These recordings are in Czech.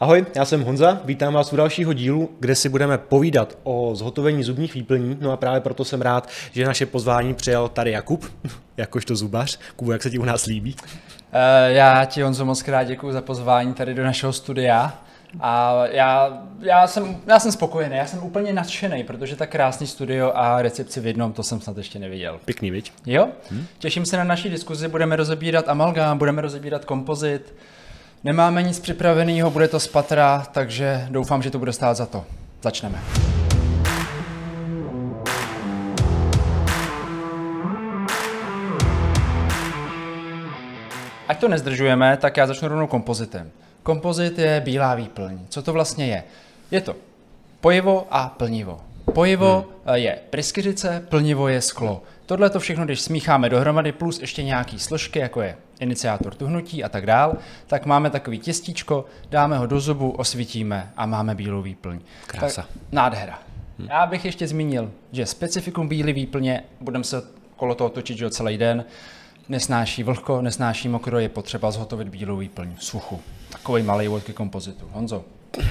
Ahoj, já jsem Honza, vítám vás u dalšího dílu, kde si budeme povídat o zhotovení zubních výplní. No a právě proto jsem rád, že naše pozvání přijal tady Jakub, jakožto zubař. Kubu, jak se ti u nás líbí? Uh, já ti Honzo moc krát děkuji za pozvání tady do našeho studia. A já, já, jsem, já jsem spokojený, já jsem úplně nadšený, protože tak krásný studio a recepci v jednom, to jsem snad ještě neviděl. Pěkný, viď? Jo, hmm. těším se na naší diskuzi, budeme rozebírat amalgám, budeme rozebírat kompozit, Nemáme nic připraveného, bude to z patra, takže doufám, že to bude stát za to. Začneme. Ať to nezdržujeme, tak já začnu rovnou kompozitem. Kompozit je bílá výplň. Co to vlastně je? Je to pojivo a plnivo. Pojivo hmm. je pryskyřice, plnivo je sklo. Tohle to všechno, když smícháme dohromady, plus ještě nějaký složky, jako je iniciátor tuhnutí a tak dál, tak máme takový těstíčko, dáme ho do zubu, osvítíme a máme bílou výplň. Krása. Tak, nádhera. Hmm. Já bych ještě zmínil, že specifikum bílé výplně, budeme se kolo toho točit že celý den, nesnáší vlhko, nesnáší mokro, je potřeba zhotovit bílou výplň v suchu. Takový malý úvod ke kompozitu. Honzo,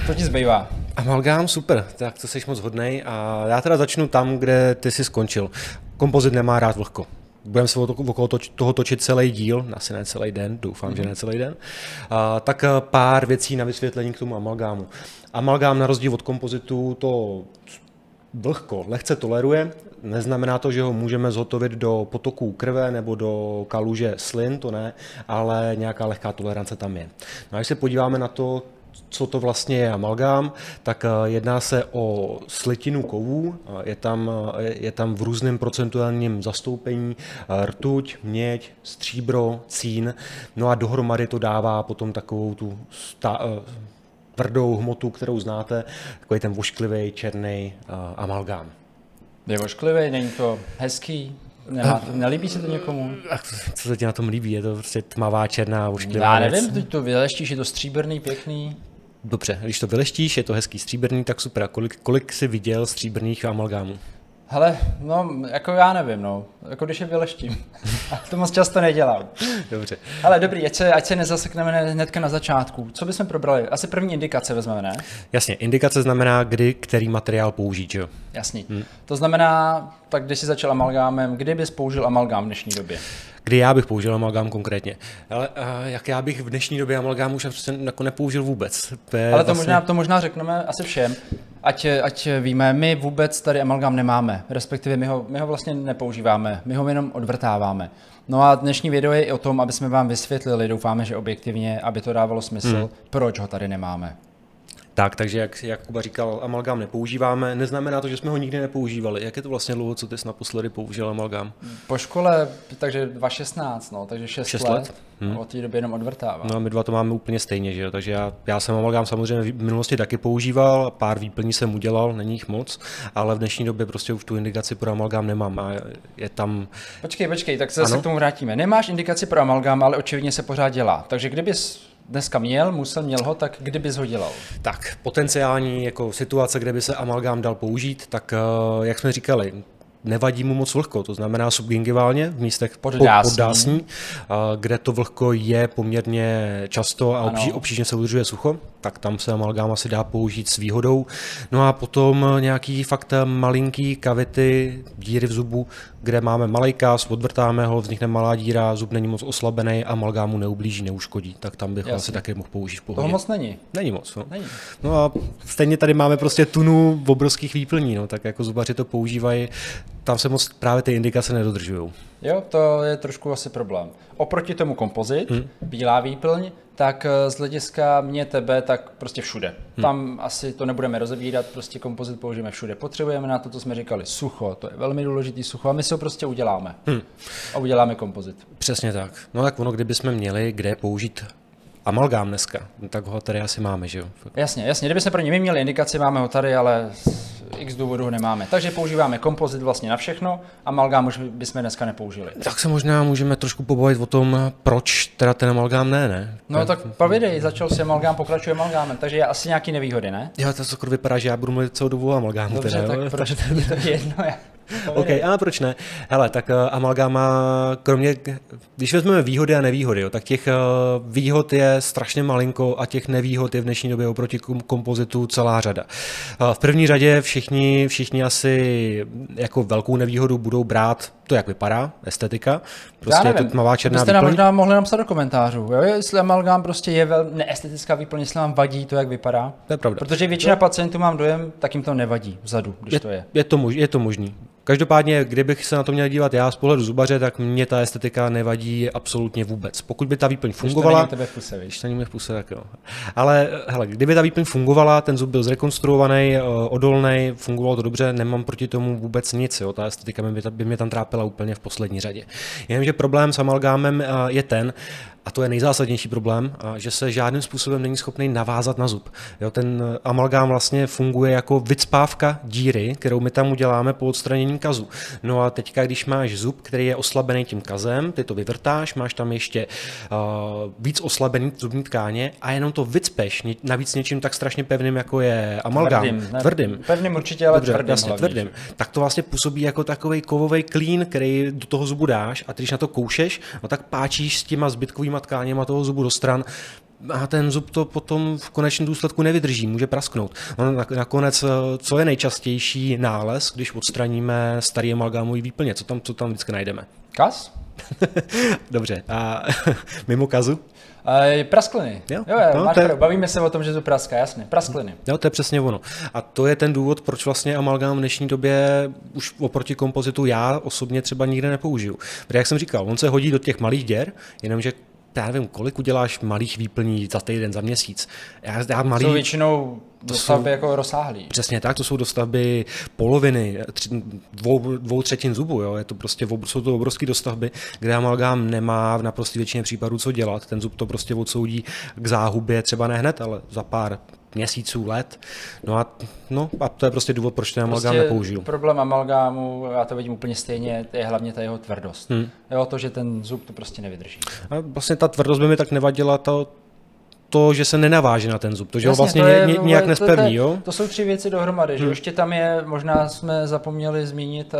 co ti zbývá? Amalgám, super, tak to jsi moc hodnej a já teda začnu tam, kde ty jsi skončil. Kompozit nemá rád vlhko. Budeme se okolo toho točit celý díl, asi ne celý den, doufám, mm-hmm. že ne celý den. A, tak eh, pár věcí na vysvětlení k tomu amalgámu. Amalgám na rozdíl od kompozitu to vlhko lehce toleruje, neznamená to, že ho můžeme zhotovit do potoků krve nebo do kaluže slin, to ne, ale nějaká lehká tolerance tam je. No a když se podíváme na to, co to vlastně je amalgám, tak eh, jedná se o slitinu kovů, je tam, eh, je tam v různém procentuálním zastoupení eh, rtuť, měď, stříbro, cín, no a dohromady to dává potom takovou tu sta, tvrdou hmotu, kterou znáte, takový ten vošklivý černý amalgám. Je vošklivý, není to hezký? Nemá, nelíbí se to někomu? A co se ti na tom líbí? Je to prostě tmavá, černá, vošklivá Já nevím, teď to vyleštíš, je to stříbrný, pěkný. Dobře, když to vyleštíš, je to hezký stříbrný, tak super. A kolik, kolik jsi viděl stříbrných amalgámů? Hele, no, jako já nevím, no. Jako když je vyleštím. A to moc často nedělám. Dobře. Ale dobrý, ať se, ať se nezasekneme hnedka na začátku. Co bychom probrali? Asi první indikace vezmeme, ne? Jasně, indikace znamená, kdy který materiál použít, jo? Jasný. Hmm. To znamená, tak když jsi začal amalgámem, kdy bys použil amalgám v dnešní době? Kdy já bych použil amalgám konkrétně. Ale uh, jak já bych v dnešní době amalgám už prostě jako nepoužil vůbec. To Ale to, vlastně... možná, to možná řekneme asi všem, ať, ať víme, my vůbec tady amalgám nemáme, respektive my ho, my ho vlastně nepoužíváme, my ho jenom odvrtáváme. No a dnešní video je i o tom, aby jsme vám vysvětlili, doufáme, že objektivně, aby to dávalo smysl, hmm. proč ho tady nemáme. Tak, takže jak, jak Kuba říkal, amalgám nepoužíváme. Neznamená to, že jsme ho nikdy nepoužívali. Jak je to vlastně dlouho, co ty jsi naposledy použil amalgám? Po škole, takže 2016, no, takže 6, 6 let. let. Hmm. Od té doby jenom odvrtávám. No a my dva to máme úplně stejně, že jo? Takže já, já jsem amalgám samozřejmě v minulosti taky používal, pár výplní jsem udělal, není jich moc, ale v dnešní době prostě už tu indikaci pro amalgám nemám a je tam... Počkej, počkej, tak se zase k tomu vrátíme. Nemáš indikaci pro amalgám, ale očividně se pořád dělá. Takže kdybys dneska měl, musel, měl ho, tak kdy bys ho dělal? Tak, potenciální jako situace, kde by se amalgám dal použít, tak eh, jak jsme říkali, nevadí mu moc vlhko, to znamená subgingiválně v místech poddásní, poddásní kde to vlhko je poměrně často a obří, obtížně se udržuje sucho, tak tam se amalgám asi dá použít s výhodou. No a potom nějaký fakt malinký kavity, díry v zubu, kde máme malý kás, odvrtáme ho, vznikne malá díra, zub není moc oslabený a amalgámu neublíží, neuškodí, tak tam bych asi také mohl použít v pohodě. Toho moc není. Není moc. No. Není. no a stejně tady máme prostě tunu obrovských výplní, no, tak jako zubaři to používají tam se moc právě ty indikace nedodržují. Jo, to je trošku asi problém. Oproti tomu kompozit, hmm. bílá výplň, tak eh, z hlediska mě, tebe, tak prostě všude. Hmm. Tam asi to nebudeme rozebírat, prostě kompozit použijeme všude. Potřebujeme na to, co jsme říkali, sucho, to je velmi důležitý sucho a my si ho prostě uděláme. Hmm. A uděláme kompozit. Přesně tak. No tak ono, kdybychom měli kde použít amalgám dneska, tak ho tady asi máme, že jo? Jasně, jasně. Kdyby jsme pro ně měli indikaci, máme ho tady, ale x důvodů ho nemáme. Takže používáme kompozit vlastně na všechno, amalgám už bychom dneska nepoužili. Tak se možná můžeme trošku pobavit o tom, proč teda ten amalgám ne, ne? No tak povědej, začal se amalgám, pokračuje amalgámem, takže je asi nějaký nevýhody, ne? Jo, to skoro vypadá, že já budu mluvit celou dobu o amalgámu. Dobře, teda, tak proč to je jedno? OK, a proč ne? Hele, tak uh, amalgáma, kromě, když vezmeme výhody a nevýhody, jo, tak těch uh, výhod je strašně malinko a těch nevýhod je v dnešní době oproti kompozitu celá řada. Uh, v první řadě všichni, všichni asi jako velkou nevýhodu budou brát to, jak vypadá, estetika. Prostě je to tmavá černá Byste nám možná mohli napsat do komentářů, jo? jestli amalgám prostě je vel, neestetická výplň, jestli vám vadí to, jak vypadá. To je pravda. Protože většina jo. pacientů mám dojem, tak jim to nevadí vzadu, když je, to je. Je to, mož, je to možný. Každopádně, kdybych se na to měl dívat já z pohledu zubaře, tak mě ta estetika nevadí absolutně vůbec. Pokud by ta výplň fungovala. Když to není v puse, to není v puse, tak jo. Ale hele, kdyby ta výplň fungovala, ten zub byl zrekonstruovaný, eh, odolný, fungovalo to dobře, nemám proti tomu vůbec nic. Jo. Ta estetika by, by mě tam trápila úplně v poslední řadě. Jenomže problém s amalgámem eh, je ten, a to je nejzásadnější problém, že se žádným způsobem není schopný navázat na zub. Jo, ten amalgám vlastně funguje jako vycpávka díry, kterou my tam uděláme po odstranění kazu. No a teďka, když máš zub, který je oslabený tím kazem, ty to vyvrtáš, máš tam ještě uh, víc oslabený zubní tkáně a jenom to vycpeš, navíc něčím tak strašně pevným, jako je amalgám. Tvrdým. Ne, tvrdým. Pevným určitě, ale Dobře, tvrdým. Jasně, tvrdým. Tak to vlastně působí jako takový kovový klín, který do toho zubu dáš a když na to koušeš, no tak páčíš s těma zbytkovými tkáněma toho zubu do stran, a ten zub to potom v konečném důsledku nevydrží, může prasknout. No, nakonec, co je nejčastější nález, když odstraníme starý amalgámový výplně? Co tam, co tam vždycky najdeme? Kas? Dobře. A mimo kazu? Uh, praskliny. Jo, jo, jo no, máš je... Bavíme se o tom, že to praská, jasně. Praskliny. Jo, to je přesně ono. A to je ten důvod, proč vlastně amalgám v dnešní době už oproti kompozitu já osobně třeba nikde nepoužiju. Protože jak jsem říkal, on se hodí do těch malých děr, jenomže já nevím, kolik uděláš malých výplní za týden, za měsíc. Já, já malý, jsou většinou dostavby jsou, jako rozsáhlý. Přesně tak, to jsou dostavby poloviny, tři, dvou, dvou třetin zubu, jo. Je to prostě, jsou to obrovské dostavby, kde amalgám nemá v naprosté většině případů co dělat. Ten zub to prostě odsoudí k záhubě, třeba ne hned, ale za pár měsíců, let. No a, no a to je prostě důvod, proč ten amalgám prostě nepoužiju. Problém amalgámu, já to vidím úplně stejně, je hlavně ta jeho tvrdost. Hmm. Jo, to, že ten zub to prostě nevydrží. A vlastně ta tvrdost by mi tak nevadila, to, to, že se nenaváže na ten zub, to, že Jasně, ho vlastně je, ně, nějak nespevní, to, to, jo? To jsou tři věci dohromady, hmm. že ještě tam je, možná jsme zapomněli zmínit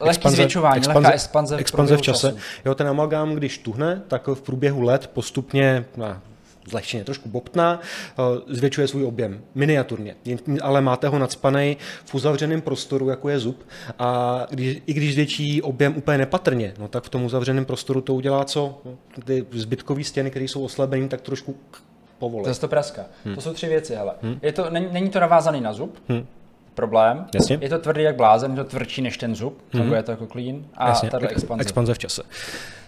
uh, expanze, zvětšování, expanze, lehká expanze, expanze v čase. Času. Jo, ten amalgám, když tuhne, tak v průběhu let postupně, na zlehčeně trošku bobtná, eh, zvětšuje svůj objem miniaturně, ale máte ho nadspaný v uzavřeném prostoru, jako je zub a když, i když zvětší objem úplně nepatrně, no tak v tom uzavřeném prostoru to udělá co? No, ty zbytkové stěny, které jsou oslabené, tak trošku povolí. Zase to praska. Hmm. To jsou tři věci, hele. Hmm. Je to, není, není to navázaný na zub, hmm problém. Jasně. Je to tvrdý jak blázen, je to tvrdší než ten zub, mm-hmm. je to jako klín a Jasně. tady expanze. expanze v čase.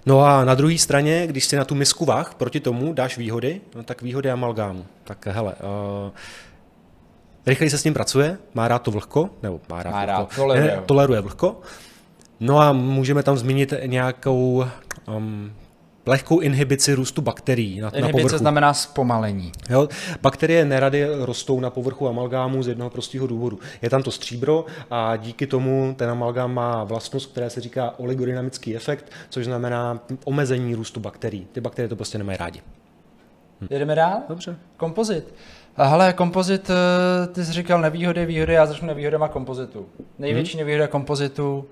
No a na druhé straně, když si na tu misku vah proti tomu dáš výhody, no tak výhody amalgámu. Tak hele, uh, rychleji se s ním pracuje, má rád to vlhko, nebo má rád, má rád vlhko, toleruje. Ne, toleruje vlhko. No a můžeme tam zmínit nějakou um, lehkou inhibici růstu bakterií na, Inhibice na povrchu. znamená zpomalení. Jo, bakterie nerady rostou na povrchu amalgámu z jednoho prostého důvodu. Je tam to stříbro a díky tomu ten amalgám má vlastnost, která se říká oligodynamický efekt, což znamená omezení růstu bakterií. Ty bakterie to prostě nemají rádi. Hm. Jedeme dál? Dobře. Kompozit. Hele, kompozit, eh, ty jsi říkal nevýhody, výhody, já začnu nevýhodama kompozitu. Největší hmm. nevýhoda kompozitu,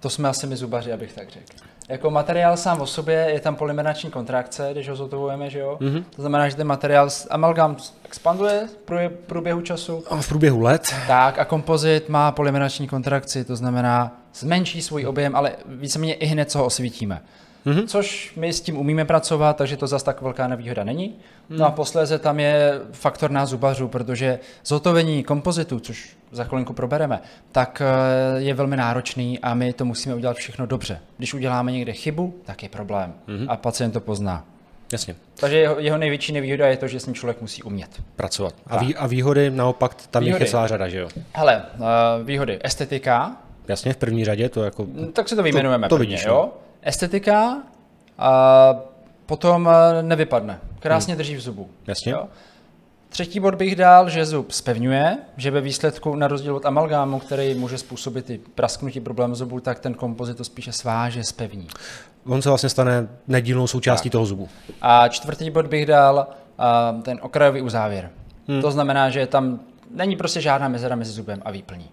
to jsme asi my zubaři, abych tak řekl. Jako materiál sám o sobě je tam polymerační kontrakce, když ho zotovujeme, že jo? Mm-hmm. To znamená, že ten materiál, amalgam expanduje v průběhu času. A v průběhu let. Tak a kompozit má polymerační kontrakci, to znamená zmenší svůj objem, ale víceméně i hned, co ho osvítíme. Mm-hmm. Což my s tím umíme pracovat, takže to zase tak velká nevýhoda není. Mm. No a posléze tam je faktor nás zubařů, protože zotovení kompozitu, což za chvilinku probereme, tak eh, je velmi náročný a my to musíme udělat všechno dobře. Když uděláme někde chybu, tak je problém mm-hmm. a pacient to pozná. Jasně. Takže jeho, jeho největší nevýhoda je to, že s ním člověk musí umět. Pracovat. A, vý, a výhody naopak, tam výhody. je celá řada, že jo? Hele, uh, výhody. Estetika. Jasně, v první řadě to jako... Tak si to vyjmenujeme to, to prvně, vidíš, jo? No. Estetika a potom eh, nevypadne. Krásně hmm. drží v zubu. Jasně. Jo? Třetí bod bych dal, že zub spevňuje, že ve výsledku na rozdíl od amalgámu, který může způsobit i prasknutí problém zubu, tak ten kompozit to spíše sváže, spevní. On se vlastně stane nedílnou součástí tak. toho zubu. A čtvrtý bod bych dal uh, ten okrajový uzávěr. Hmm. To znamená, že tam není prostě žádná mezera mezi zubem a výplní.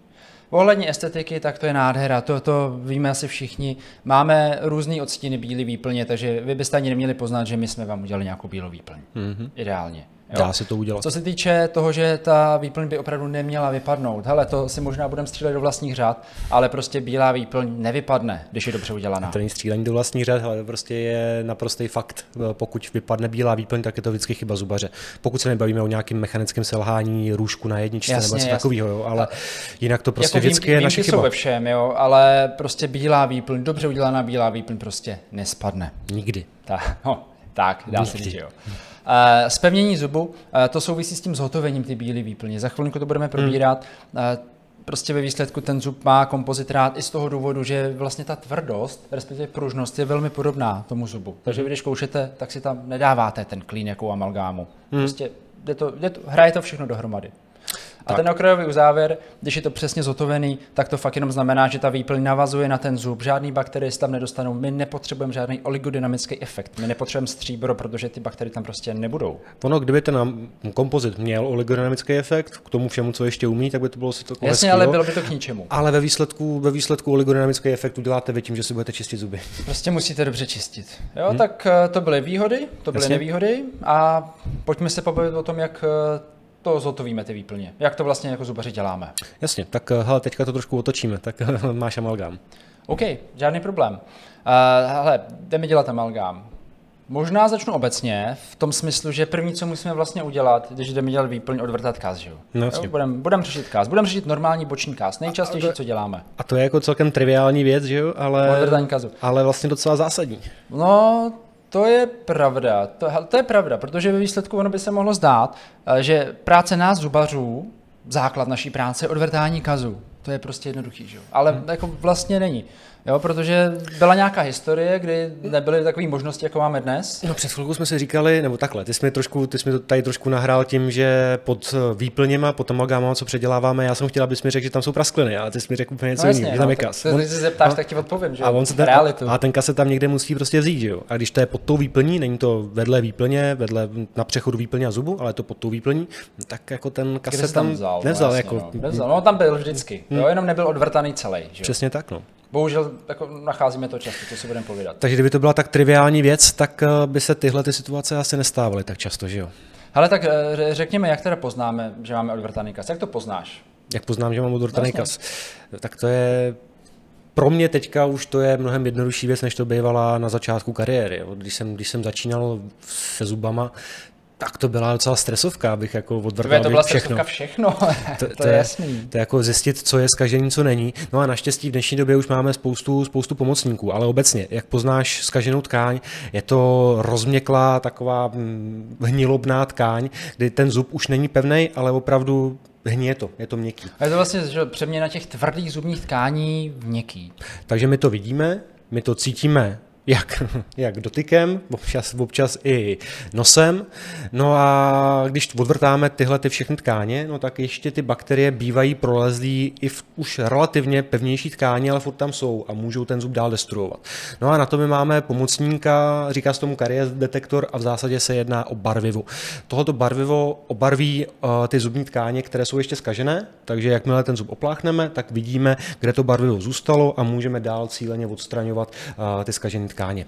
Ohledně estetiky, tak to je nádhera, to, to víme asi všichni. Máme různé odstíny bílé výplně, takže vy byste ani neměli poznat, že my jsme vám udělali nějakou bílou výplň. Mm-hmm. Ideálně. Jo. Dá se to udělat. Co se týče toho, že ta výplň by opravdu neměla vypadnout, hele, to si možná budeme střílet do vlastních řád, ale prostě bílá výplň nevypadne, když je dobře udělaná. To není střílení do vlastních řad, ale prostě je naprostý fakt. Pokud vypadne bílá výplň, tak je to vždycky chyba zubaře. Pokud se nebavíme o nějakém mechanickém selhání růžku na jedničce Jasně, nebo něco takového, jo, ale jinak to prostě jako vždycky je naše chyba. jsou ve všem, jo, ale prostě bílá výplň, dobře udělaná bílá výplň prostě nespadne. Nikdy. Tak, no, tak dá se říct, že jo. Uh, spevnění zubu, uh, to souvisí s tím zhotovením ty bílé výplně. Za chvilinku to budeme probírat. Uh, prostě ve výsledku ten zub má kompozitrát i z toho důvodu, že vlastně ta tvrdost, respektive pružnost je velmi podobná tomu zubu. Takže vy, když koušete, tak si tam nedáváte ten klín jako amalgámu. Prostě jde to, jde to, hraje to všechno dohromady. A Tak. ten okrajový uzávěr, když je to přesně zotovený, tak to fakt jenom znamená, že ta výplň navazuje na ten zub. Žádný bakterie se tam nedostanou. My nepotřebujeme žádný oligodynamický efekt. My nepotřebujeme stříbro, protože ty bakterie tam prostě nebudou. Ono, kdyby ten kompozit měl oligodynamický efekt k tomu všemu, co ještě umí, tak by to bylo si to Jasně, hezký, ale bylo by to k ničemu. ale ve výsledku, ve výsledku oligodynamický efekt uděláte vy tím, že si budete čistit zuby. Prostě musíte dobře čistit. Jo, hmm. tak eh, to byly výhody, to byly Jasně. nevýhody a pojďme se pobavit o tom, jak eh, to zotovíme ty výplně. Jak to vlastně jako zubaři děláme. Jasně, tak eh, hele, teďka to trošku otočíme, tak máš amalgám. OK, žádný problém. Uh, hele, jdeme dělat amalgám. Možná začnu obecně, v tom smyslu, že první, co musíme vlastně udělat, když jdeme dělat výplň, odvrtat káz, že jo? No, jasně. Budeme budem řešit káz. Budeme řešit normální boční káz. Nejčastější, co děláme. A to je jako celkem triviální věc, že jo, ale, Odvrtání kazu. ale vlastně docela zásadní. No, to je pravda. To, to je pravda, protože ve výsledku ono by se mohlo zdát, eh, že práce nás zubařů, základ naší práce je odvrtání kazu. To je prostě jednoduchý, že jo? Ale hmm. jako vlastně není. Jo, protože byla nějaká historie, kdy nebyly takové možnosti, jako máme dnes. No před chvilkou jsme si říkali, nebo takhle, ty jsi mi, trošku, ty jsi mi to tady trošku nahrál tím, že pod eh, výplněma, pod amalgámama, co předěláváme, já jsem chtěl, abys mi řekl, že tam jsou praskliny, ale ty jsi mi řekl úplně něco No jiného, že tam no, je tak, kas. to, když se zeptáš, a- tak ti odpovím, že a jo? on se ten, Realitu. a ten kas se tam někde musí prostě vzít, že jo? A když to je pod tou výplní, není to vedle výplně, vedle na přechodu výplně a zubu, ale je to pod tou výplní, tak jako ten kas se jsi tam vzal? nevzal. no, jako, no. Nevzal. no, tam byl vždycky. Jo, jenom nebyl odvrtaný celý. Že? Přesně tak, no. Bohužel jako nacházíme to často, to si budeme povídat. Takže kdyby to byla tak triviální věc, tak eh, by se tyhle ty situace asi nestávaly tak často, že jo? Ale tak eh, řekněme, jak teda poznáme, že máme odvrtaný kas. Jak to poznáš? Jak poznám, že mám odvrtaný Jasně. kas? Tak to je pro mě teďka už to je mnohem jednodušší věc, než to bývala na začátku kariéry. Když jsem, když jsem začínal se zubama, tak to byla docela stresovka, abych jako odvrtal to byla všechno. stresovka všechno, to, to, to je je- jasný. To je jako zjistit, co je zkažený, co není. No a naštěstí v dnešní době už máme spoustu, spoustu pomocníků, ale obecně, jak poznáš zkaženou tkáň, je to rozměklá, taková mm, hnilobná tkáň, kdy ten zub už není pevný, ale opravdu hníje to, je to měkký. A je to vlastně že, přeměna těch tvrdých zubních tkání v měkký. Takže my to vidíme, my to cítíme jak, jak dotykem, občas, občas i nosem. No a když odvrtáme tyhle ty všechny tkáně, no tak ještě ty bakterie bývají prolezlí i v už relativně pevnější tkáně, ale furt tam jsou a můžou ten zub dál destruovat. No a na to my máme pomocníka, říká se tomu karies detektor a v zásadě se jedná o barvivo. Tohoto barvivo obarví uh, ty zubní tkáně, které jsou ještě skažené, takže jakmile ten zub opláchneme, tak vidíme, kde to barvivo zůstalo a můžeme dál cíleně odstraňovat uh, ty skažené tkáně.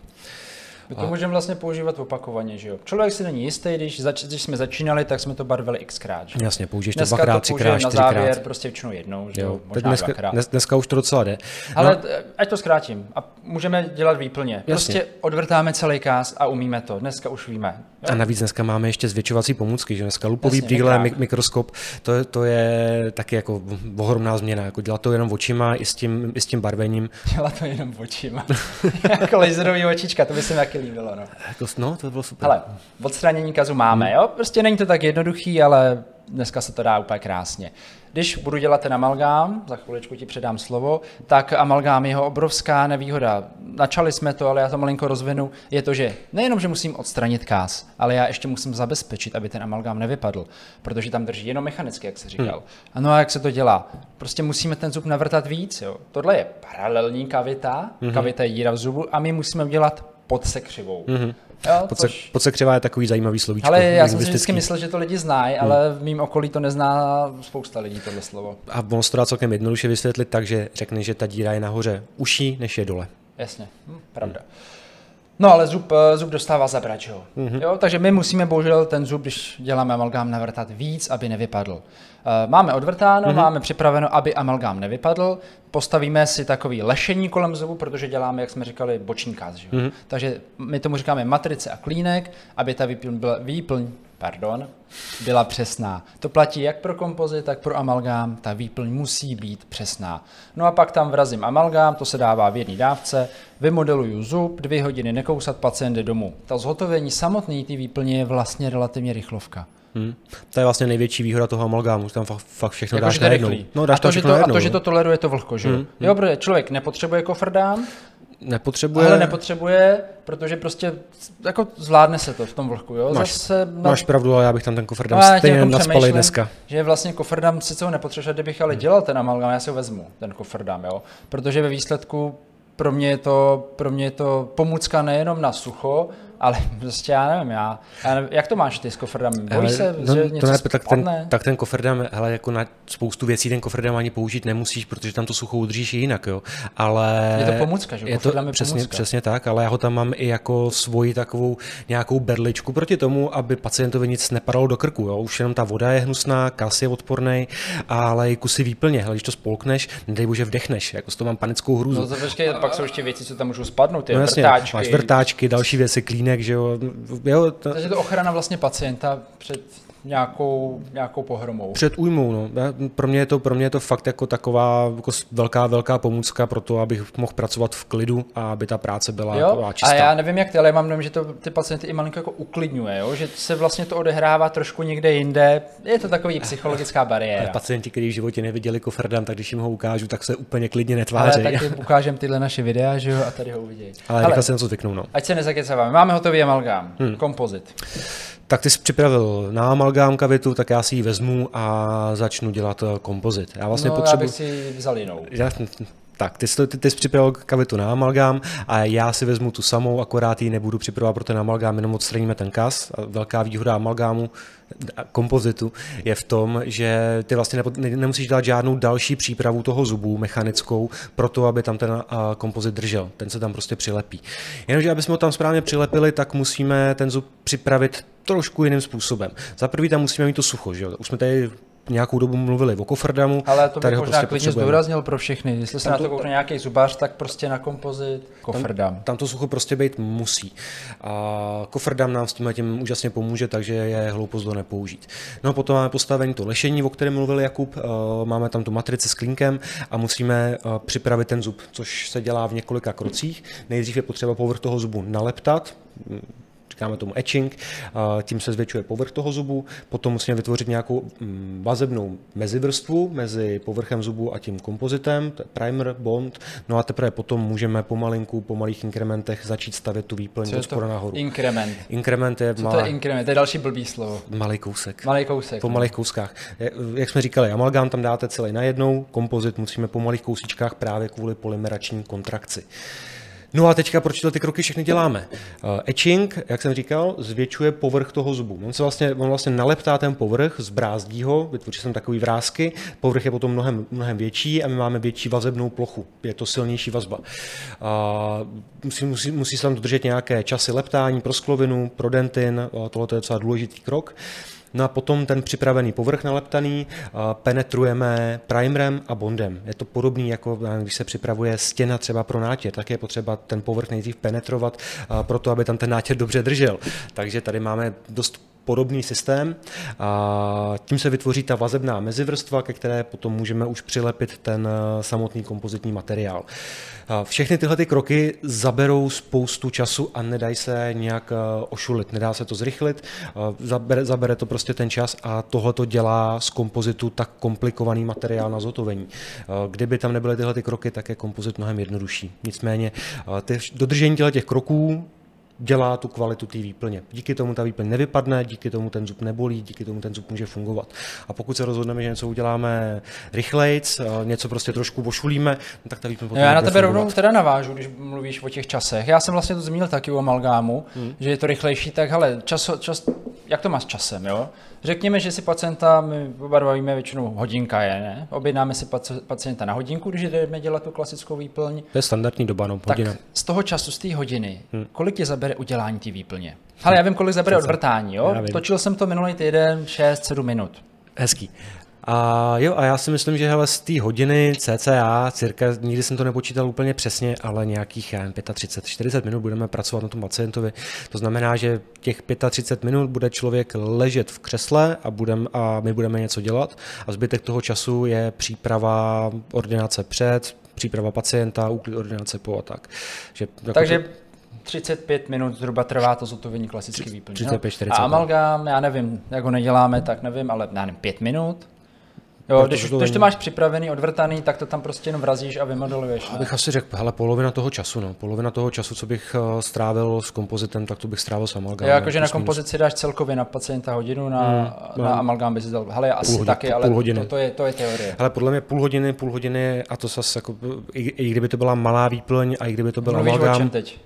My to můžeme vlastně používat opakovaně, že jo. Člověk si není jistý, když, zač, když jsme začínali, tak jsme to barvili xkrát. Že? jo. Jasně, použiješ to dvakrát, třikrát, použijeme na závěr, čtyřikrát. prostě většinou jednou, že jo, Jo, teď možná dneska, dvakrát. dnes, dneska už to docela jde. Ale no, eh, ať to zkrátím. A můžeme dělat výplně. Prostě odvrtáme celý káz a umíme to. Dneska už víme. a navíc dneska máme ještě zvětšovací pomůcky, že dneska lupový Jasně, brýle, mikroskop, to, je- to je taky jako ohromná změna, jako dělat to jenom očima i s tím, i s tím barvením. Dělat to jenom očima. jako laserový očička, to by se mi taky líbilo. No. Jako, no, to bylo super. Hele, odstranění kazu máme, jo? Prostě není to tak jednoduchý, ale dneska se to dá úplně krásně. Když budu dělat ten amalgám, za chviličku ti předám slovo, tak amalgám je jeho obrovská nevýhoda. Načali jsme to, ale já to malinko rozvinu. Je to, že nejenom, že musím odstranit káz, ale já ještě musím zabezpečit, aby ten amalgám nevypadl, protože tam drží jenom mechanicky, jak se říkal. Hmm. No a jak se to dělá? Prostě musíme ten zub navrtat víc. Jo? Tohle je paralelní kavita, hmm. kavita je díra v zubu a my musíme udělat podsekřivou. Mm-hmm. Jo, Podse, což... Podsekřivá je takový zajímavý slovíčko. Ale já jsem si vždycky myslel, že to lidi znají, Hmm. ale v mým okolí to nezná spousta lidí tohle slovo. A ono se to dá celkem jednoduše vysvětlit tak, že řekne, že ta díra je nahoře uší, než je dole. Jasně, hm, pravda. No ale zub, eh, zub dostává zabrat, jo? Mm-hmm. jo? Takže my musíme bohužel ten zub, když děláme amalgám, navrtat víc, aby nevypadl. Eh, Máme odvrtáno, mm-hmm. máme připraveno, aby amalgám nevypadl, postavíme si takový lešení kolem zubu, protože děláme, jak jsme říkali, boční káz? Mm-hmm. Takže my tomu říkáme matrice a klínek, aby ta výplň byla, výplň, pardon, byla přesná. To platí jak pro kompozit, tak pro amalgám, ta výplň musí být přesná. No a pak tam vrazím amalgám, to se dává v jedné dávce, vymodeluju zub, dvě hodiny nekousat, pacient jde domů. Ta zhotovení samotné ty výplně je vlastně relativně rychlovka. Hmm. To je vlastně největší výhoda toho amalgámu, že tam fakt, fakt všechno Jako, dáš najednou. No, dáš a, to, že to, a to, že no. to toleruje to vlhko, že jo? Jo, protože člověk nepotřebuje kofrdám, Nepotřebuje... ale nepotřebuje, protože prostě jako zvládne se to v tom vlhku, jo? Máš- Zase na Máš pravdu, ale já bych tam ten kofr dám No, stejně jako přemýšlím, dneska. Že vlastně kofrdám sice ho nepotřebuje, kdybych ale dělal ten amalgam, já si ho vezmu, ten kofrdám, jo. Protože ve výsledku pro mě je to, pro mě je to pomůcka nejenom na sucho, ale prostě já nevím, já, já nevím, jak to máš ty s kofrdami? Bojíš se, no, že to něco ne, tak, ten, tak ten kofrdam, hele, jako na spoustu věcí ten kofrdam ani použít nemusíš, protože tam to sucho udržíš i jinak, jo. Ale Je to pomůcka, že? Je to je přesně, pomůcka. přesně tak, ale já ho tam mám i jako svoji takovou nějakou berličku proti tomu, aby pacientovi nic nepadalo do krku, jo. Už jenom ta voda je hnusná, kas je odporný, ale i kusy výplně, hele, když to spolkneš, nedej bože vdechneš, jako z toho mám panickou hrůzu. No to počkej, pak jsou ještě věci, co tam můžou spadnout, ty No jasně, vrtáčky. máš vrtáčky, další věci, klínek, že jo. jo to, Takže to ochrana vlastně pacienta před nějakou, nějakou pohromou. Před újmou, no. Pro mě, je to, pro mě je to fakt jako taková jako velká, velká pomůcka pro to, abych mohl pracovat v klidu a aby ta práce byla Jo, čistá. a já nevím jak ty, ale já mám dojem, že to ty pacienty i malinko jako uklidňuje, jo? že se vlastně to odehrává trošku někde jinde. Je to takový psychologická bariéra. Pacienti, kteří v životě neviděli kofrdam, tak když jim ho ukážu, tak se úplně klidně Ale netváří. tak jim ukážem tyhle naše videa, že jo, a tady ho uvidějí. Ale rychle se na to zvyknou, no. ať se nezakecáváme, máme hotový amalgám, hmm. kompozit. Tak ty jsi připravil na amalgám kavitu, tak já si ji vezmu a začnu dělat eh, kompozit. Já vlastně no, já potřebuji... bych si vzal jinou. Já, tak, ty jsi, ty, ty jsi připravil kavitu na amalgám a já si vezmu tu samou, akorát ji nebudu připravovat pro ten amalgám, jenom odstraníme ten kas. A velká výhoda amalgámu, kompozitu, je v tom, že ty vlastně ne, nemusíš dělat žádnou další přípravu toho zubu mechanickou pro to, aby tam ten a, kompozit držel. Ten se tam prostě přilepí. Jenomže, aby jsme ho tam správně přilepili, tak musíme ten zub připravit trošku jiným způsobem. Za prvý tam musíme mít to sucho, že jo? Už jsme tady nějakou dobu mluvili o kofrdamu. Ale to bych možná prostě klidně zdůraznil pro všechny. Jestli se Tam na to- to koukne nějaký zubař, tak prostě na kompozit kofrdám. Tam to sucho prostě být musí. A kofrdam nám s tím tím úžasně pomůže, takže je hloupost ho nepoužít. No a potom máme postavení to lešení, o kterém mluvil Jakub, Eh, máme tam tu matrici s klínkem a musíme eh, připravit ten zub, což se dělá v několika krocích. Nejdřív je potřeba povrch toho zubu naleptat, říkáme tomu etching, tím se zvětšuje povrch toho zubu, potom musíme vytvořit nějakou mm, vazebnou mezivrstvu mezi povrchem zubu a tím kompozitem, to je primer, bond, no a teprve potom můžeme pomalinku, po malých inkrementech začít stavět tu výplň od spora nahoru. Inkrement. Inkrement je, Co to je inkrement? To je další blbý slovo. malý kousek. Malý kousek. Po malých kouskách. Jak jsme říkali, amalgám tam dáte celý najednou, kompozit musíme po malých kousíčkách právě kvůli polymerační kontrakci. No a teďka proč to ty kroky všechny děláme? Uh, etching, jak jsem říkal, zvětšuje povrch toho zubu. On se vlastně, on vlastně naleptá ten povrch, zbrázdí ho, vytvoří se takový vrázky, povrch je potom mnohem, mnohem větší a my máme větší vazebnou plochu. Je to silnější vazba. Uh, musí, musí, musí se tam dodržet nějaké časy leptání pro sklovinu, pro dentin, uh, tohle je docela důležitý krok. No a potom ten připravený povrch naleptaný penetrujeme primerem a bondem. Je to podobný, jako když se připravuje stěna třeba pro nátěr, tak je potřeba ten povrch nejdřív penetrovat proto, aby tam ten nátěr dobře držel. Takže tady máme dost podobný systém a tím se vytvoří ta vazebná mezivrstva, ke které potom můžeme už přilepit ten eh, samotný kompozitní materiál. Všechny tyhle ty kroky zaberou spoustu času a nedají se nějak eh, ošulit, nedá se to zrychlit, zabere, zabere to prostě ten čas a tohle to dělá z kompozitu tak komplikovaný materiál na zhotovení. Kdyby tam nebyly tyhle ty kroky, tak je kompozit mnohem jednodušší. Nicméně eh, dodržení těch kroků dělá tu kvalitu té výplně. Díky tomu ta výplň nevypadne, díky tomu ten zub nebolí, díky tomu ten zub může fungovat. A pokud se rozhodneme, že něco uděláme rychlejc, něco prostě trošku ošulíme, no tak ta výplň potom Já na tebe rovnou teda navážu, když mluvíš o těch časech. Já jsem vlastně to zmínil taky u amalgámu, hmm. že je to rychlejší, tak hele, čas, čas, jak to má s časem, jo? Řekněme, že si pacienta, my oba bavíme většinou hodinka je, ne? Objednáme si pacienta na hodinku, když jdeme dělat tu klasickou výplň. To je standardní doba, no, hodina. Tak z toho času, z té hodiny, hmm. kolik tě zabere udělání té výplně? Ale já vím, kolik zabere odvrtání, jo? Točil jsem to minulý týden 6-7 minut. Hezký. A jo, a já si myslím, že hele, z té hodiny CCA, cirka, nikdy jsem to nepočítal úplně přesně, ale nějakých 35-40 minut budeme pracovat na tom pacientovi. To znamená, že těch 35 minut bude člověk ležet v křesle a, budem, a my budeme něco dělat a zbytek toho času je příprava ordinace před, příprava pacienta, úklid ordinace po a tak. Že, jako Takže to... 35 minut zhruba trvá to zotovení klasický výplň. 35, 40. A amalgám, já nevím, jak ho neděláme, tak nevím, ale já nevím, 5 minut. Jo, když, to, když to máš připravený, odvrtaný, tak to tam prostě jenom vrazíš a vymodeluješ. Abych asi řekl, hele, polovina toho času, no. Polovina toho času, co bych uh, strávil s kompozitem, tak to bych strávil s amalgámem. Jakože na kompozici dáš celkově na pacienta hodinu, na, hmm, na no. amalgám bys dal. Hele, asi hodin, taky, ale hodiny. To, to, je, to je teorie. Hele, podle mě půl hodiny, půl hodiny, a to zase jako, i, i, kdyby to byla malá výplň, a i kdyby to byl Mluvíš amalgám. O čem teď?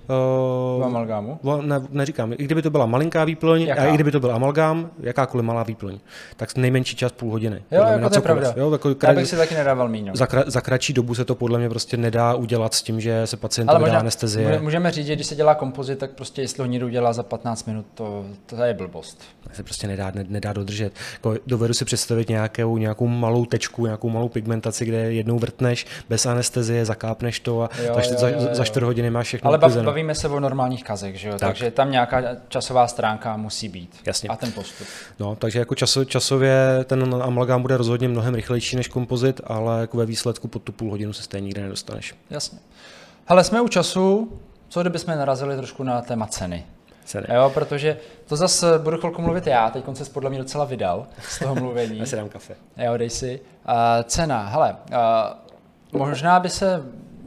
Uh, amalgámu? Ne, neříkám, i kdyby to byla malinká výplň, Jaká? a i kdyby to byl amalgám, jakákoliv malá výplň, tak nejmenší čas půl hodiny. Jo, jako pravda. Jo, jako já bych si taky nedával míň. Za, kra, za kratší dobu se to podle mě prostě nedá udělat s tím, že se pacientovi dá anestezie. Můžeme říct, že když se dělá kompozit, tak prostě jestli ho někdo udělá za 15 minut, to, to je blbost. To se prostě nedá, ne, nedá dodržet. Jako dovedu si představit nějakou, nějakou malou tečku, nějakou malou pigmentaci, kde jednou vrtneš bez anestezie, zakápneš to a jo, za, jo, jo, jo. za 4 hodiny máš všechno. Ale bav, bavíme se o normálních kazech, že jo? Tak. takže tam nějaká časová stránka musí být. Jasně. A ten postup. No, takže jako časo, časově ten amalgám bude rozhodně mnohem rychlejší než kompozit, ale jako ve výsledku pod tu půl hodinu se stejně nikde nedostaneš. Jasně. Ale jsme u času, co kdybychom narazili trošku na téma ceny? Ceny. Jo, protože to zase budu chvilku mluvit já, teď se podle mě docela vydal z toho mluvení. já si dám kafe. Jo, dej si. Uh, cena, hele, uh, možná by se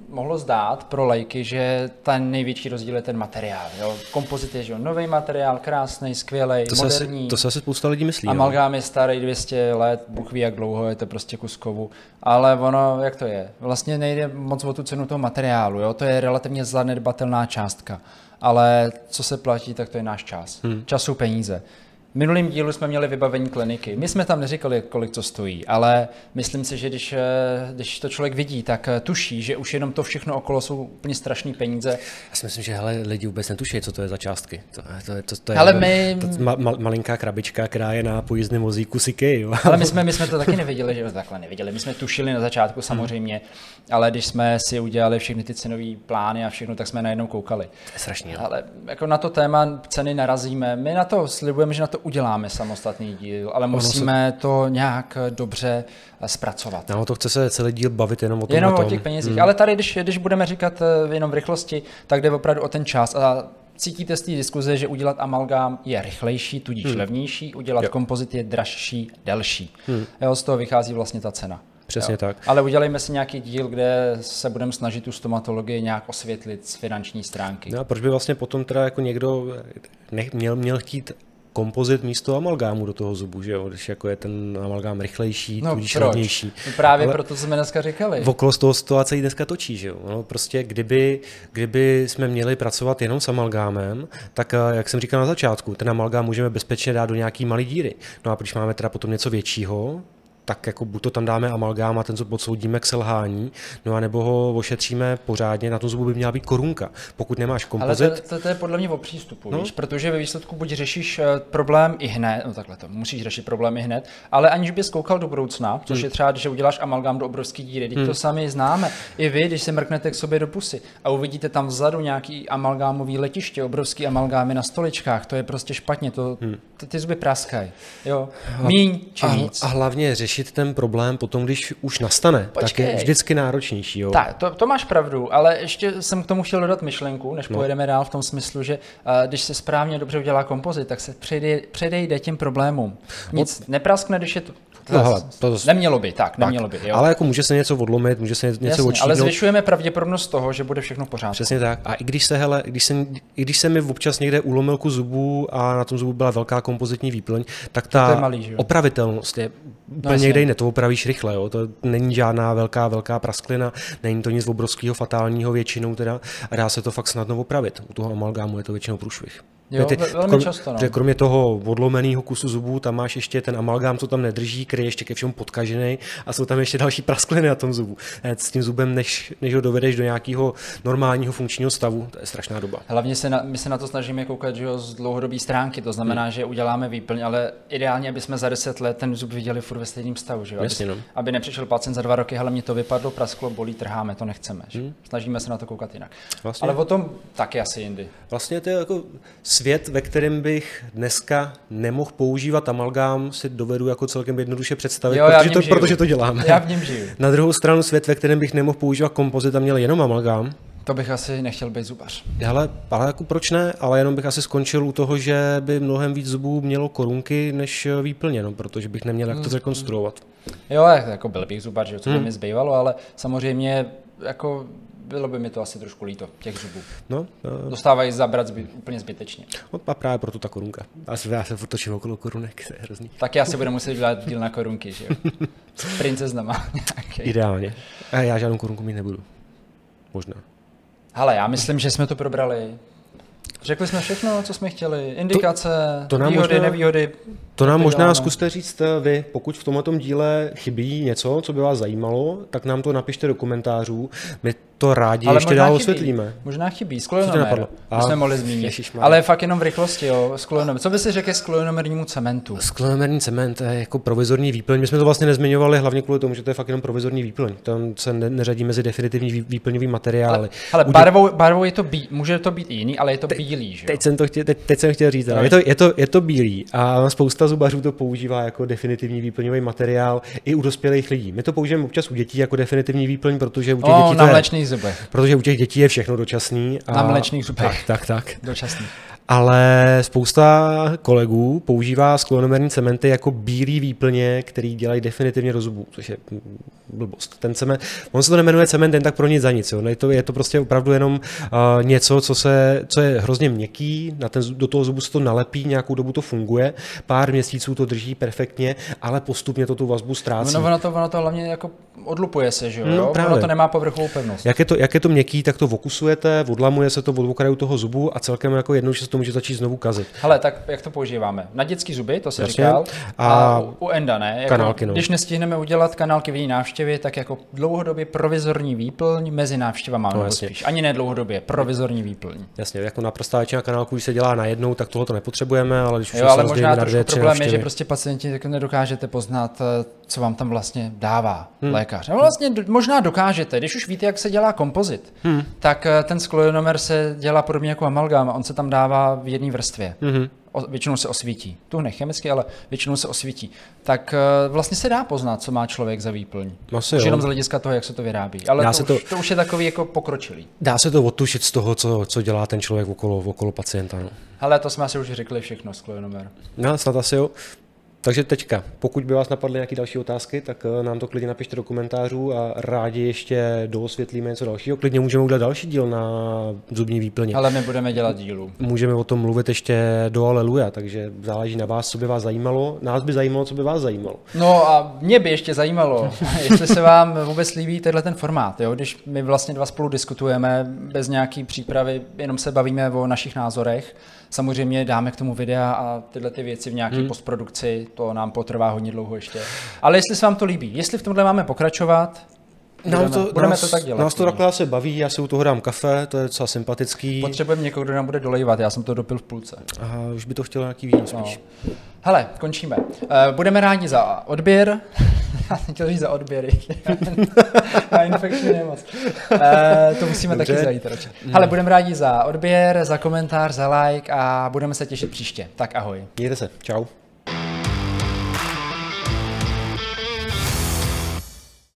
mohlo zdát pro lajky, že ten největší rozdíl je ten materiál. Jo? Kompozit je že nový materiál, krásný, skvělý, to moderní. Se to se asi spousta lidí myslí. Amalgám je starý 200 let, Bůh ví, jak dlouho je to prostě kus kovu. Ale ono, jak to je? Vlastně nejde moc o tu cenu toho materiálu. Jo? To je relativně zanedbatelná částka. Ale co se platí, tak to je náš čas. Hmm. Času peníze minulým dílu jsme měli vybavení kliniky. My jsme tam neříkali, kolik to stojí, ale myslím si, že když, eh, když to člověk vidí, tak eh, tuší, že už jenom to všechno okolo jsou úplně strašné peníze. Já si myslím, že hele, lidi vůbec netuší, co to je za částky. To, to, to, to je ale my... to, ma, ma, malinká krabička, která je na pojízdném vozíku Siky. Jo. Ale my jsme, my jsme to taky nevěděli, že takhle nevěděli. My jsme tušili na začátku samozřejmě, ale když jsme si udělali všechny ty cenové plány a všechno, tak jsme najednou koukali. To je strašný. Ale jako na to téma ceny narazíme. My na to slibujeme, že na to uděláme samostatný díl, ale musíme se... to nějak dobře eh, zpracovat. No, to chce se celý díl bavit jenom o tom. Jenom o těch penězích. Hmm. Ale tady, když, když budeme říkat eh, jenom v rychlosti, tak jde opravdu o ten čas. A cítíte z té diskuze, že udělat amalgám je rychlejší, tudíž hmm. levnější, udělat jo. kompozit je dražší, delší. Hmm. Jo, z toho vychází vlastně ta cena. Přesně jo. tak. Ale udělejme si nějaký díl, kde se budeme snažit tu stomatologii nějak osvětlit z finanční stránky. No a proč by vlastně potom teda jako někdo ne, měl, měl chtít kompozit místo amalgámu do toho zubu, že jo? když jako je ten amalgám rychlejší, no, tudíž levnější. No právě Ale proto jsme dneska říkali. V okolo z toho situace i dneska točí, že jo? No, prostě kdyby, kdyby jsme měli pracovat jenom s amalgámem, tak eh, jak jsem říkal na začátku, ten amalgám můžeme bezpečně dát do nějaký malé díry. No a když máme teda potom něco většího, tak jako buď to tam dáme amalgám a ten zub odsoudíme k selhání, no a nebo ho ošetříme pořádně, na tom zubu by měla být korunka. Pokud nemáš kompozit... Ale to, to, to je podle mě o přístupu, no? víš, protože ve výsledku buď řešíš eh, problém i hned, no takhle to, musíš řešit problém i hned, ale aniž bys koukal do budoucna, což hmm. je třeba, když uděláš amalgám do obrovské díry, teď hmm. to sami známe. I vy, když se mrknete k sobě do pusy a uvidíte tam vzadu nějaký amalgámový letiště, obrovský amalgámy na stoličkách, to je prostě špatně, to, hmm. ty zuby praskají. Jo, míň či a, A hlavně řešit řešit ten problém potom, když už nastane, Počkej. tak je vždycky náročnější. Jo? Tak, to, to máš pravdu, ale ještě jsem k tomu chtěl dodat myšlenku, než no. pojedeme dál v tom smyslu, že uh, když se správně dobře udělá kompozit, tak se předej, předejde těm problémům. Nic Od... nepraskne, když je to No, hele, to Nemělo by, tak, nemělo by. Jo. Ale jako může se něco odlomit, může se něco Jasně, Ale zvyšujeme pravděpodobnost toho, že bude všechno v pořádku. Přesně tak. A i když se, hele, když se, i když se mi občas někde ulomil ku zubu a na tom zubu byla velká kompozitní výplň, tak ta je malý, opravitelnost je no, úplně no, někde jiné, to opravíš rychle. Jo. To není žádná velká, velká prasklina, není to nic obrovského, fatálního většinou teda a dá se to fakt snadno opravit. U toho amalgámu je to většinou průšvih. Jo, ty, velmi krom, často, no. kromě toho odlomeného kusu zubů, tam máš ještě ten amalgám, co tam nedrží, který je ještě ke všemu podkažený a jsou tam ještě další praskliny na tom zubu. S tím zubem, než, než ho dovedeš do nějakého normálního funkčního stavu, to je strašná doba. Hlavně se na, my se na to snažíme koukat že jo, z dlouhodobé stránky, to znamená, hmm. že uděláme výplň, ale ideálně, aby jsme za deset let ten zub viděli furt ve stejném stavu, že jo? Jasně, aby, no. aby nepřišel pacient za dva roky, ale mě to vypadlo, prasklo, bolí, trháme, to nechceme. Že? Hmm. Snažíme se na to koukat jinak. Vlastně. Ale o tom taky asi jindy. Vlastně to je jako svět, ve kterém bych dneska nemohl používat amalgám, si dovedu jako celkem jednoduše představit, jo, protože, to, protože to děláme. Já v něm žiju. Na druhou stranu svět, ve kterém bych nemohl používat kompozit a měl jenom amalgám. To bych asi nechtěl být zubař. Ale, ale jako proč ne? Ale jenom bych asi skončil u toho, že by mnohem víc zubů mělo korunky než výplně, no, protože bych neměl jak to hmm. zrekonstruovat. Jo, jako byl bych zubař, že co by hmm. mi zbývalo, ale samozřejmě jako bylo by mi to asi trošku líto, těch zubů. No, uh, Dostávají zabrat zby, úplně zbytečně. No, a právě proto ta korunka. Já se, já se furt točím okolo korunek, to je hrozný. Tak já si budu muset dělat díl na korunky, že jo? S princeznama. Ideálně. A já žádnou korunku mít nebudu. Možná. Ale já myslím, že jsme to probrali. Řekli jsme všechno, co jsme chtěli. Indikace, to, to nám výhody, možná, nevýhody. To nám možná zkuste říct eh, vy, pokud v tomto díle chybí něco, co by vás zajímalo, tak nám to napište do komentářů. My to rádi Ale ještě dál chybí. osvětlíme. Možná chybí, sklonomer. To jsme mohli zmínit. Ale fakt jenom v rychlosti, jo, sklonomer. Co by si řekl sklonomernímu cementu? Sklonomerní cement je jako provizorní výplň. My jsme to vlastně nezmiňovali hlavně kvůli tomu, že to je fakt jenom provizorní výplň. Tam se ne, neřadí mezi definitivní výplňový materiály. Ale, ale barvou, barvou, je to bí, může to být jiný, ale je to Te, bílý, že? Teď jsem to chtěl, teď, teď jsem chtěl říct, je to, je, to, je to bílý a spousta zubařů to používá jako definitivní výplňový materiál i u dospělých lidí. My to použijeme občas u dětí jako definitivní výplň, protože u těch dětí na mléčných zubech. Protože u těch dětí je všechno dočasný. A... Na mléčných zubech. Tak, tak, tak. Dočasný ale spousta kolegů používá sklonomerní cementy jako bílý výplně, který dělají definitivně do zubů, což je blbost. Ten cement, on se to nemenuje cement jen tak pro nic za nic. Jo. Je, to, je to prostě opravdu jenom uh, něco, co, se, co je hrozně měkký, na ten, do toho zubu se to nalepí, nějakou dobu to funguje, pár měsíců to drží perfektně, ale postupně to tu vazbu ztrácí. No, ono to, ono to hlavně jako odlupuje se, že jo? No, právě. Ono to nemá povrchovou pevnost. Jak je to, jak je to měkký, tak to vokusujete, odlamuje se to od okraju toho zubu a celkem jako jednou, že se to může začít znovu kazit. Hele, tak jak to používáme? Na dětský zuby, to se říkal. A, a u enda ne. Jako, kanálky, no. Když nestihneme udělat kanálky v návštěvě, tak jako dlouhodobě provizorní výplň mezi návštěvami. No, spíš. Ani ne dlouhodobě, provizorní výplň. Jasně, jako naprostá většina kanálků, když se dělá najednou, tak tohle to nepotřebujeme, ale když už jo, ale možná trošku problém je, že prostě pacienti nedokážete poznat, eh, co vám tam vlastně dává hmm. lékař. No vlastně možná dokážete, když už víte, jak se dělá kompozit, hmm. tak eh, ten sklonomer se dělá podobně jako amalgám, on se tam dává v jedné vrstvě. Hmm. O, většinou se osvítí. Tu ne chemicky, ale většinou se osvítí. Tak uh, vlastně se dá poznat, co má člověk za výplň. Asi už jo. jenom z hlediska toho, jak se to vyrábí. Ale dá to, se to, už, to už je takový jako pokročilý. Dá se to odtušit z toho, co, co dělá ten člověk okolo, okolo pacienta. No. Ale to jsme asi už řekli všechno, sklonomer. No, snad asi jo. Takže teďka, pokud by vás napadly nějaké další otázky, tak eh, nám to klidně napište do komentářů a rádi ještě doosvětlíme něco dalšího. Klidně můžeme udělat další díl na zubní výplně. Ale my budeme dělat dílu. Můžeme o tom mluvit ještě do Aleluja, takže záleží na vás, co by vás zajímalo. Nás by zajímalo, co by vás zajímalo. No a mě by ještě zajímalo, jestli se vám vůbec líbí tenhle ten formát, jo? když my vlastně dva spolu diskutujeme bez nějaký přípravy, jenom se bavíme o našich názorech Samozřejmě dáme k tomu videa a tyhle ty věci v nějaké hmm. postprodukci, to nám potrvá hodně dlouho ještě. Ale jestli se vám to líbí, jestli v tomhle máme pokračovat, Budeme, to, budeme nás, to tak dělat. Nás to takhle se baví, já si u toho dám kafe, to je docela sympatický. Potřebujeme někoho, kdo nám bude dolejvat, já jsem to dopil v půlce. Aha, už by to chtěl nějaký víno spíš. No. Hele, končíme. Uh, budeme rádi za odběr. Já jsem chtěl říct za odběry. Na infekční nemoc. Uh, to musíme Dobře. taky zajít radši. Hmm. Hele, budeme rádi za odběr, za komentář, za like a budeme se těšit příště. Tak ahoj. Mějte se. Čau.